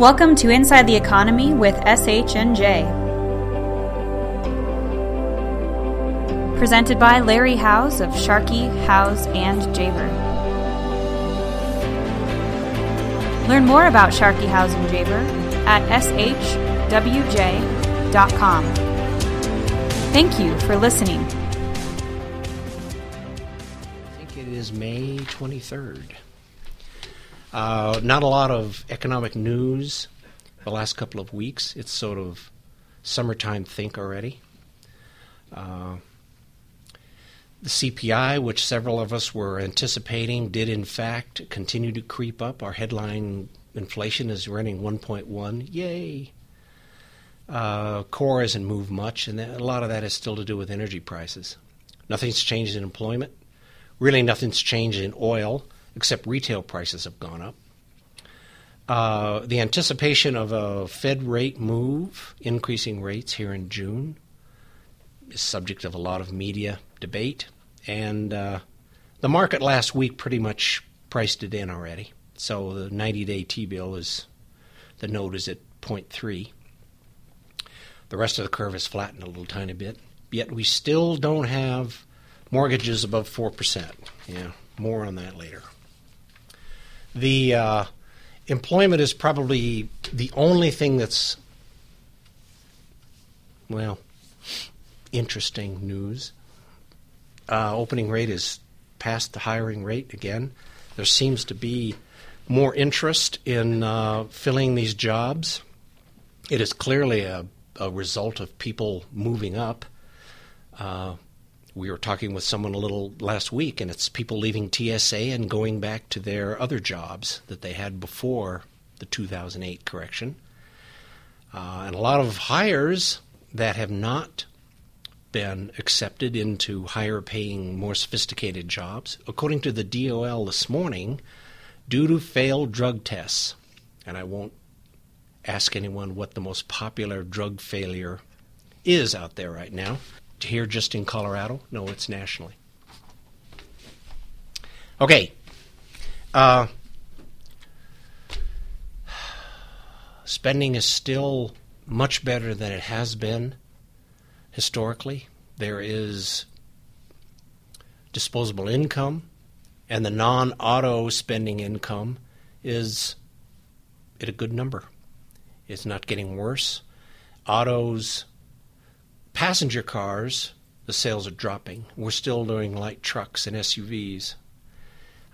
Welcome to Inside the Economy with SH&J. Presented by Larry Howes of Sharkey, Howes, and Javer. Learn more about Sharkey, Howes, and Javer at shwj.com. Thank you for listening. I think it is May 23rd. Uh, not a lot of economic news the last couple of weeks. It's sort of summertime think already. Uh, the CPI, which several of us were anticipating, did in fact continue to creep up. Our headline inflation is running 1.1. Yay! Uh, core hasn't moved much, and a lot of that is still to do with energy prices. Nothing's changed in employment. Really, nothing's changed in oil except retail prices have gone up. Uh, the anticipation of a Fed rate move, increasing rates here in June, is subject of a lot of media debate, and uh, the market last week pretty much priced it in already. So the 90-day T-bill is the note is at 0.3. The rest of the curve has flattened a little tiny bit. Yet we still don't have mortgages above four percent. Yeah, more on that later. The uh, employment is probably the only thing that's, well, interesting news. Uh, opening rate is past the hiring rate again. There seems to be more interest in uh, filling these jobs. It is clearly a, a result of people moving up. Uh, we were talking with someone a little last week, and it's people leaving TSA and going back to their other jobs that they had before the 2008 correction. Uh, and a lot of hires that have not been accepted into higher paying, more sophisticated jobs, according to the DOL this morning, due to failed drug tests. And I won't ask anyone what the most popular drug failure is out there right now here just in Colorado? No, it's nationally. Okay. Uh, spending is still much better than it has been historically. There is disposable income, and the non auto spending income is at a good number. It's not getting worse. Autos Passenger cars, the sales are dropping. We're still doing light trucks and SUVs.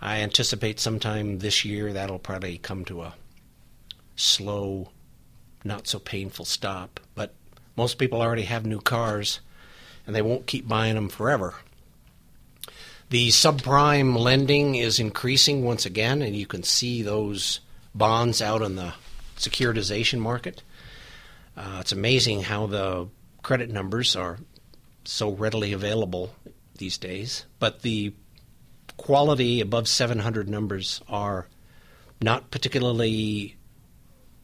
I anticipate sometime this year that'll probably come to a slow, not so painful stop. But most people already have new cars and they won't keep buying them forever. The subprime lending is increasing once again, and you can see those bonds out in the securitization market. Uh, it's amazing how the credit numbers are so readily available these days, but the quality above 700 numbers are not particularly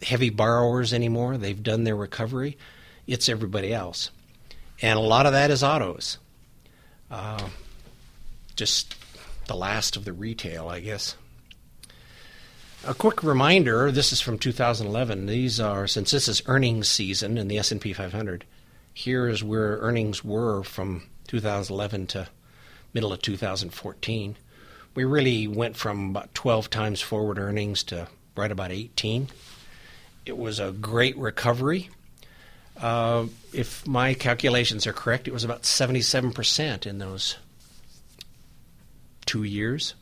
heavy borrowers anymore. They've done their recovery. It's everybody else. And a lot of that is autos. Uh, just the last of the retail, I guess. A quick reminder, this is from 2011. These are since this is earnings season in the S&P 500 here is where earnings were from 2011 to middle of 2014. We really went from about 12 times forward earnings to right about 18. It was a great recovery. Uh, if my calculations are correct, it was about 77% in those two years.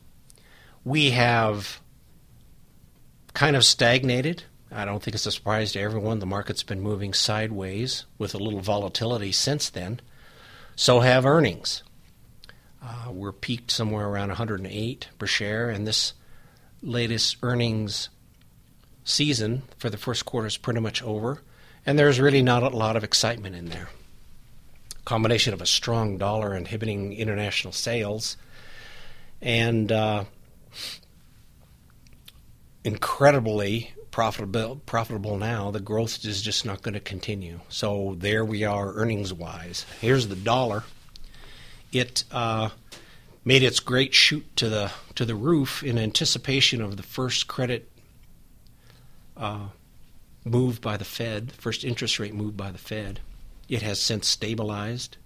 We have kind of stagnated I don't think it's a surprise to everyone. The market's been moving sideways with a little volatility since then. So have earnings. Uh, we're peaked somewhere around 108 per share, and this latest earnings season for the first quarter is pretty much over, and there's really not a lot of excitement in there. Combination of a strong dollar inhibiting international sales and uh, incredibly profitable profitable now, the growth is just not going to continue. So there we are, earnings wise. Here's the dollar. It uh, made its great shoot to the to the roof in anticipation of the first credit uh, move by the Fed, first interest rate move by the Fed. It has since stabilized.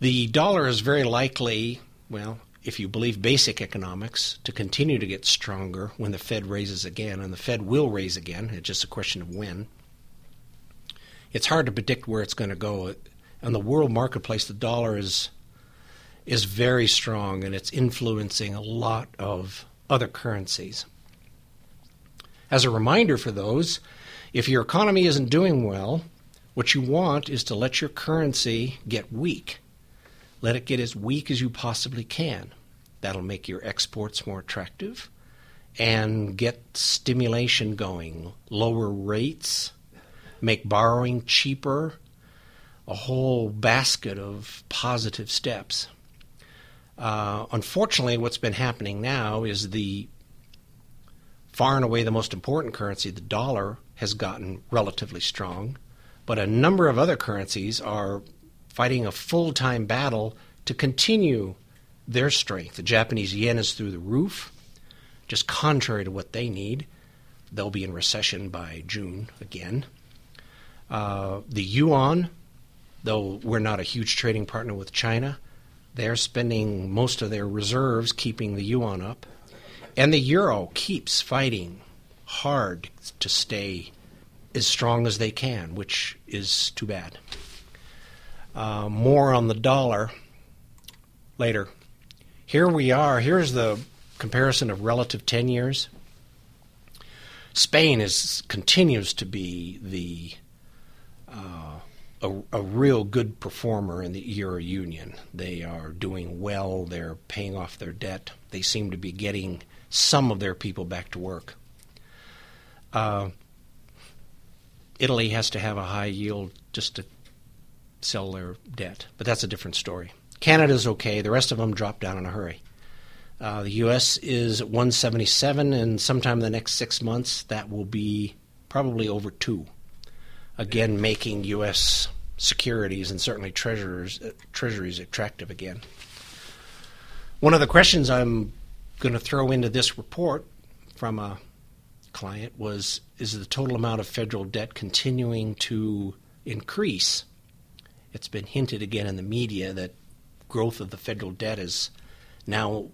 The dollar is very likely, well, if you believe basic economics, to continue to get stronger when the Fed raises again, and the Fed will raise again. It's just a question of when. It's hard to predict where it's going to go. On the world marketplace, the dollar is is very strong, and it's influencing a lot of other currencies. As a reminder for those, if your economy isn't doing well, what you want is to let your currency get weak let it get as weak as you possibly can. That'll make your exports more attractive and get stimulation going. Lower rates, make borrowing cheaper, a whole basket of positive steps. Uh, unfortunately, what's been happening now is the far and away the most important currency, the dollar, has gotten relatively strong, but a number of other currencies are fighting a full time battle to continue their strength. The Japanese yen is through the roof, just contrary to what they need. They'll be in recession by June again. Uh, the yuan, though we're not a huge trading partner with China, they're spending most of their reserves keeping the yuan up. And the euro keeps fighting hard to stay as strong as they can, which is too bad. Uh, more on the dollar later. Here we are. Here's the comparison of relative 10 years. Spain is continues to be the uh, a, a, real good performer in the Euro Union. They are doing well. They're paying off their debt. They seem to be getting some of their people back to work. Uh, Italy has to have a high yield just to sell their debt. But that's a different story. Canada's okay. The rest of them drop down in a hurry. Uh, the U.S. is at 177, and sometime in the next six months, that will be probably over two. Again, making U.S. securities and certainly uh, treasuries attractive again. One of the questions I'm going to throw into this report from a client was Is the total amount of federal debt continuing to increase? It's been hinted again in the media that growth of the federal debt is now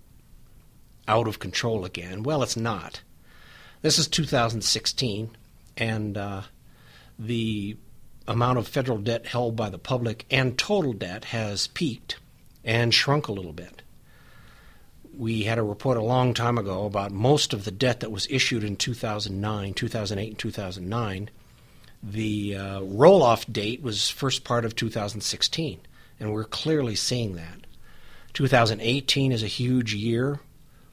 out of control again. Well, it's not. This is 2016, and uh, the amount of federal debt held by the public and total debt has peaked and shrunk a little bit. We had a report a long time ago about most of the debt that was issued in 2009, 2008, and 2009 the uh, roll off date was first part of 2016, and we're clearly seeing that. 2018 is a huge year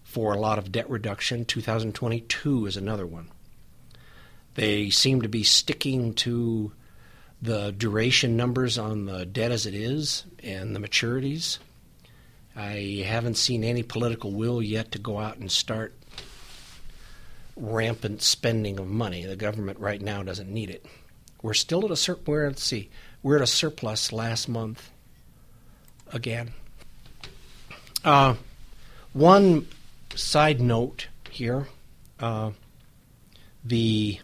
for a lot of debt reduction. 2022 is another one. They seem to be sticking to the duration numbers on the debt as it is and the maturities. I haven't seen any political will yet to go out and start rampant spending of money. The government right now doesn't need it. We're still at a sur- we're let's see we're at a surplus last month again. Uh, one side note here: uh, the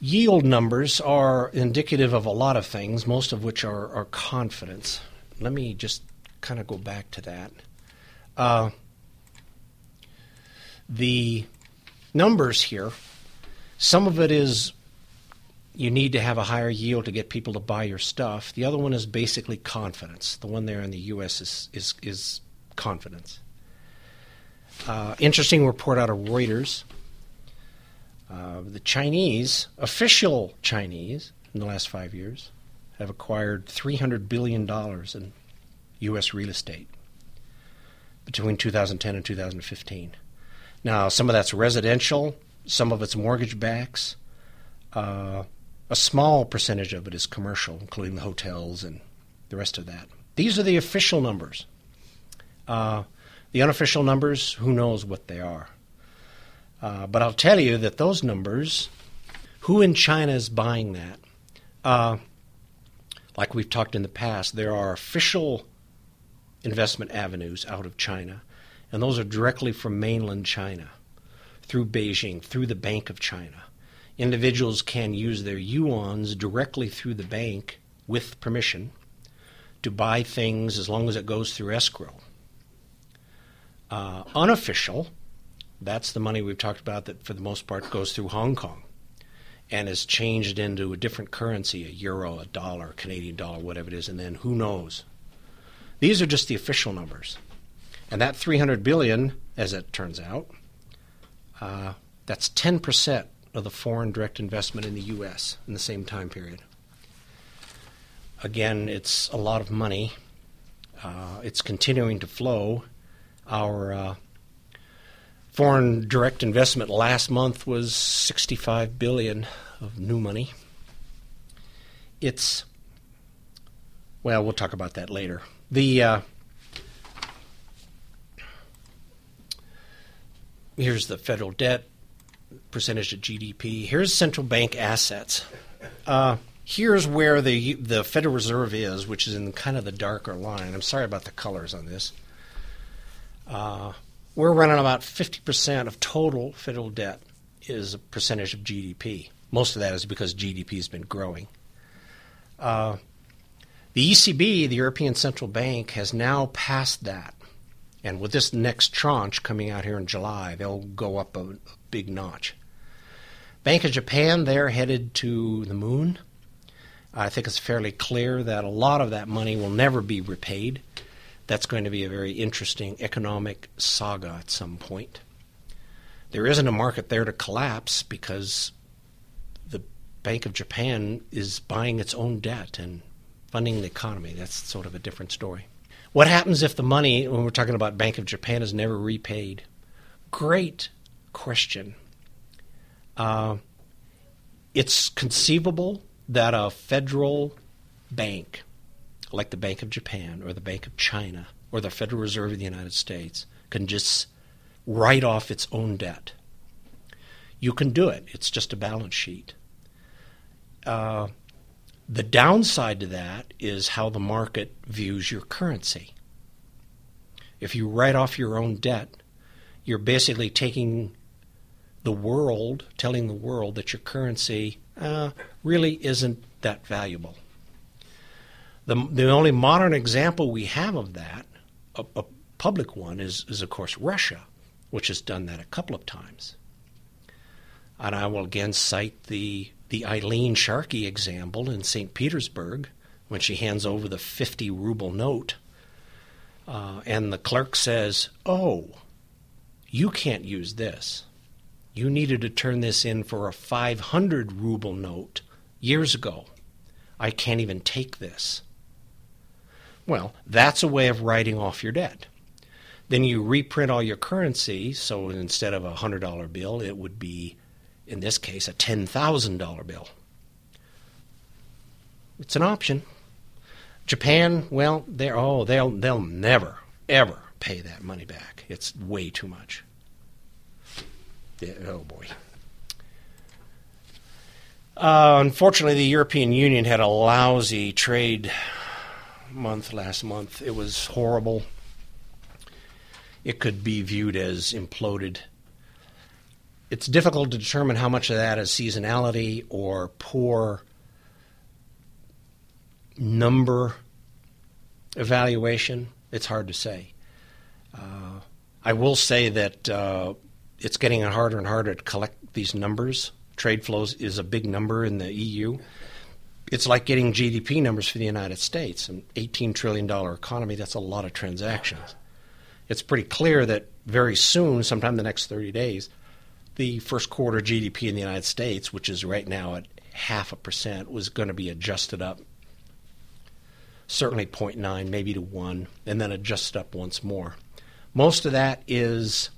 yield numbers are indicative of a lot of things, most of which are, are confidence. Let me just kind of go back to that. Uh, the numbers here, some of it is you need to have a higher yield to get people to buy your stuff. The other one is basically confidence. The one there in the U.S. is is, is confidence. Uh, interesting report out of Reuters. Uh, the Chinese, official Chinese, in the last five years, have acquired $300 billion in U.S. real estate between 2010 and 2015. Now, some of that's residential, some of it's mortgage backs. Uh, a small percentage of it is commercial, including the hotels and the rest of that. These are the official numbers. Uh, the unofficial numbers, who knows what they are. Uh, but I'll tell you that those numbers, who in China is buying that? Uh, like we've talked in the past, there are official investment avenues out of China and those are directly from mainland China through Beijing, through the Bank of China. Individuals can use their yuans directly through the bank with permission to buy things as long as it goes through escrow. Uh, unofficial, that's the money we've talked about that for the most part goes through Hong Kong and is changed into a different currency a euro, a dollar, Canadian dollar, whatever it is, and then who knows? These are just the official numbers. And that 300 billion, as it turns out, uh, that's 10% of the foreign direct investment in the U.S. in the same time period. Again, it's a lot of money. Uh, it's continuing to flow. Our uh, foreign direct investment last month was 65 billion of new money. It's well, we'll talk about that later. The here's the federal debt percentage of GDP. Here's central bank assets. Uh, here's where the the Federal Reserve is, which is in kind of the darker line. I'm sorry about the colors on this. Uh, we're running about 50% of total federal debt is a percentage of GDP. Most of that is because GDP has been growing. Uh, the ECB, the European Central Bank, has now passed that. And with this next tranche coming out here in July, they'll go up a, a big notch. Bank of Japan, they're headed to the moon. I think it's fairly clear that a lot of that money will never be repaid. That's going to be a very interesting economic saga at some point. There isn't a market there to collapse because the Bank of Japan is buying its own debt and funding the economy. That's sort of a different story. What happens if the money, when we're talking about Bank of Japan, is never repaid? Great question. Uh, it's conceivable that a federal bank like the Bank of Japan or the Bank of China or the Federal Reserve of the United States can just write off its own debt. You can do it, it's just a balance sheet. Uh, the downside to that is how the market views your currency. If you write off your own debt, you're basically taking the world, telling the world that your currency uh, really isn't that valuable. The, the only modern example we have of that, a, a public one, is, is, of course, Russia, which has done that a couple of times. And I will again cite the, the Eileen Sharkey example in St. Petersburg when she hands over the 50 ruble note. Uh, and the clerk says, Oh, you can't use this. You needed to turn this in for a 500 ruble note years ago. I can't even take this. Well, that's a way of writing off your debt. Then you reprint all your currency, so instead of a $100 bill, it would be, in this case, a $10,000 bill. It's an option. Japan, well, they're oh, they'll they'll never ever pay that money back. It's way too much. Yeah, oh boy. Uh, unfortunately, the European Union had a lousy trade month last month. It was horrible. It could be viewed as imploded. It's difficult to determine how much of that is seasonality or poor number evaluation. It's hard to say. Uh, I will say that uh, it's getting harder and harder to collect these numbers. Trade flows is a big number in the EU it's like getting GDP numbers for the United States, an $18 trillion economy. That's a lot of transactions. It's pretty clear that very soon, sometime the next 30 days, the first quarter GDP in the United States, which is right now at half a percent, was going to be adjusted up. Certainly 0.9, maybe to 1, and then adjusted up once more. Most of that is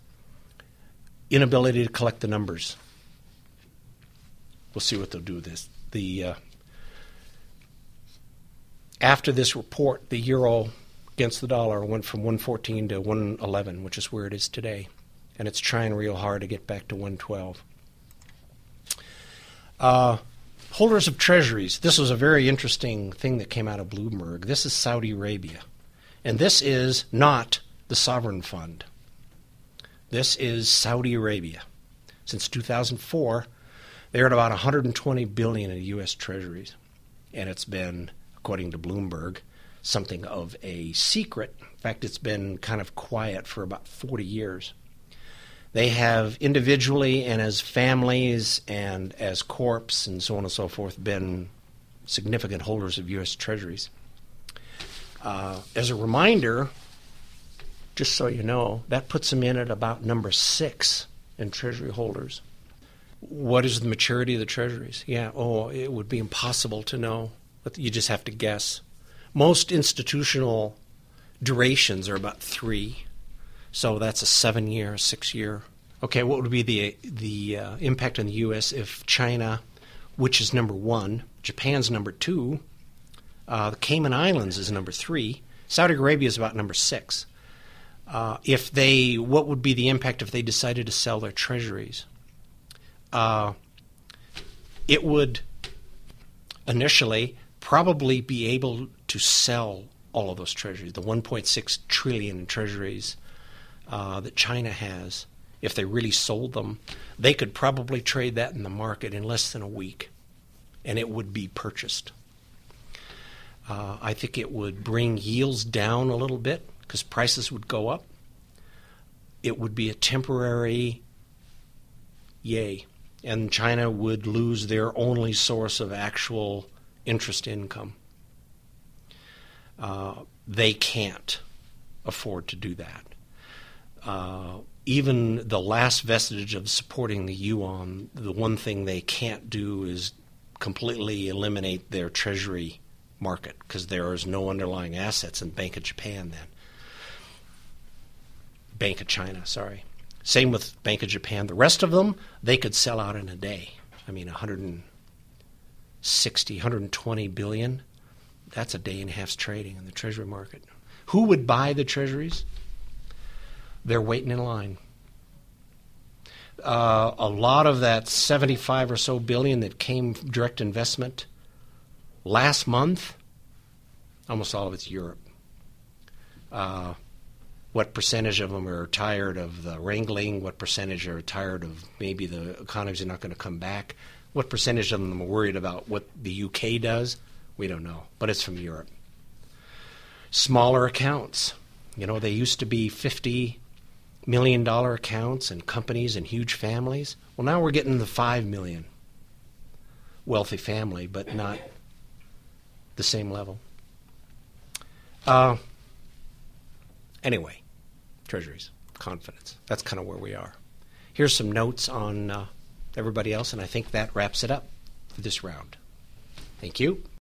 inability to collect the numbers. We'll see what they'll do with this. The uh, after this report, the euro against the dollar went from 114 to 111, which is where it is today. And it's trying real hard to get back to 112. Uh, holders of treasuries. This was a very interesting thing that came out of Bloomberg. This is Saudi Arabia. And this is not the sovereign fund. This is Saudi Arabia. since 2004, they're at about 120 billion in U.S. Treasuries, and it's been, according to Bloomberg, something of a secret. In fact, it's been kind of quiet for about 40 years. They have individually and as families and as corps and so on and so forth been significant holders of U.S. Treasuries. Uh, as a reminder, just so you know, that puts them in at about number six in Treasury holders. What is the maturity of the Treasuries? Yeah, oh, it would be impossible to know, but you just have to guess. Most institutional durations are about three, so that's a seven-year, six-year. Okay, what would be the the uh, impact on the U.S. if China, which is number one, Japan's number two, uh, the Cayman Islands is number three, Saudi Arabia is about number six. Uh, if they, what would be the impact if they decided to sell their treasuries? Uh, it would initially probably be able to sell all of those treasuries, the 1.6 trillion in treasuries uh, that China has. If they really sold them, they could probably trade that in the market in less than a week, and it would be purchased. Uh, I think it would bring yields down a little bit because prices would go up. It would be a temporary yay, and China would lose their only source of actual interest income. Uh, they can't afford to do that. Uh, even the last vestige of supporting the yuan, the one thing they can't do is completely eliminate their treasury market because there is no underlying assets in Bank of Japan then. Bank of China, sorry. Same with Bank of Japan. The rest of them, they could sell out in a day. I mean, 160, 120 billion. That's a day and a half's trading in the treasury market. Who would buy the treasuries? They're waiting in line. Uh, a lot of that 75 or so billion that came direct investment last month, almost all of it's Europe. Uh, what percentage of them are tired of the wrangling? What percentage are tired of maybe the economies are not going to come back? What percentage of them are worried about what the UK does? We don't know, but it's from Europe. Smaller accounts. You know, they used to be 50 million dollar accounts and companies and huge families. Well, now we're getting the 5 million wealthy family, but not the same level. Uh, anyway, treasuries, confidence. That's kind of where we are. Here's some notes on uh, everybody else, and I think that wraps it up for this round. Thank you.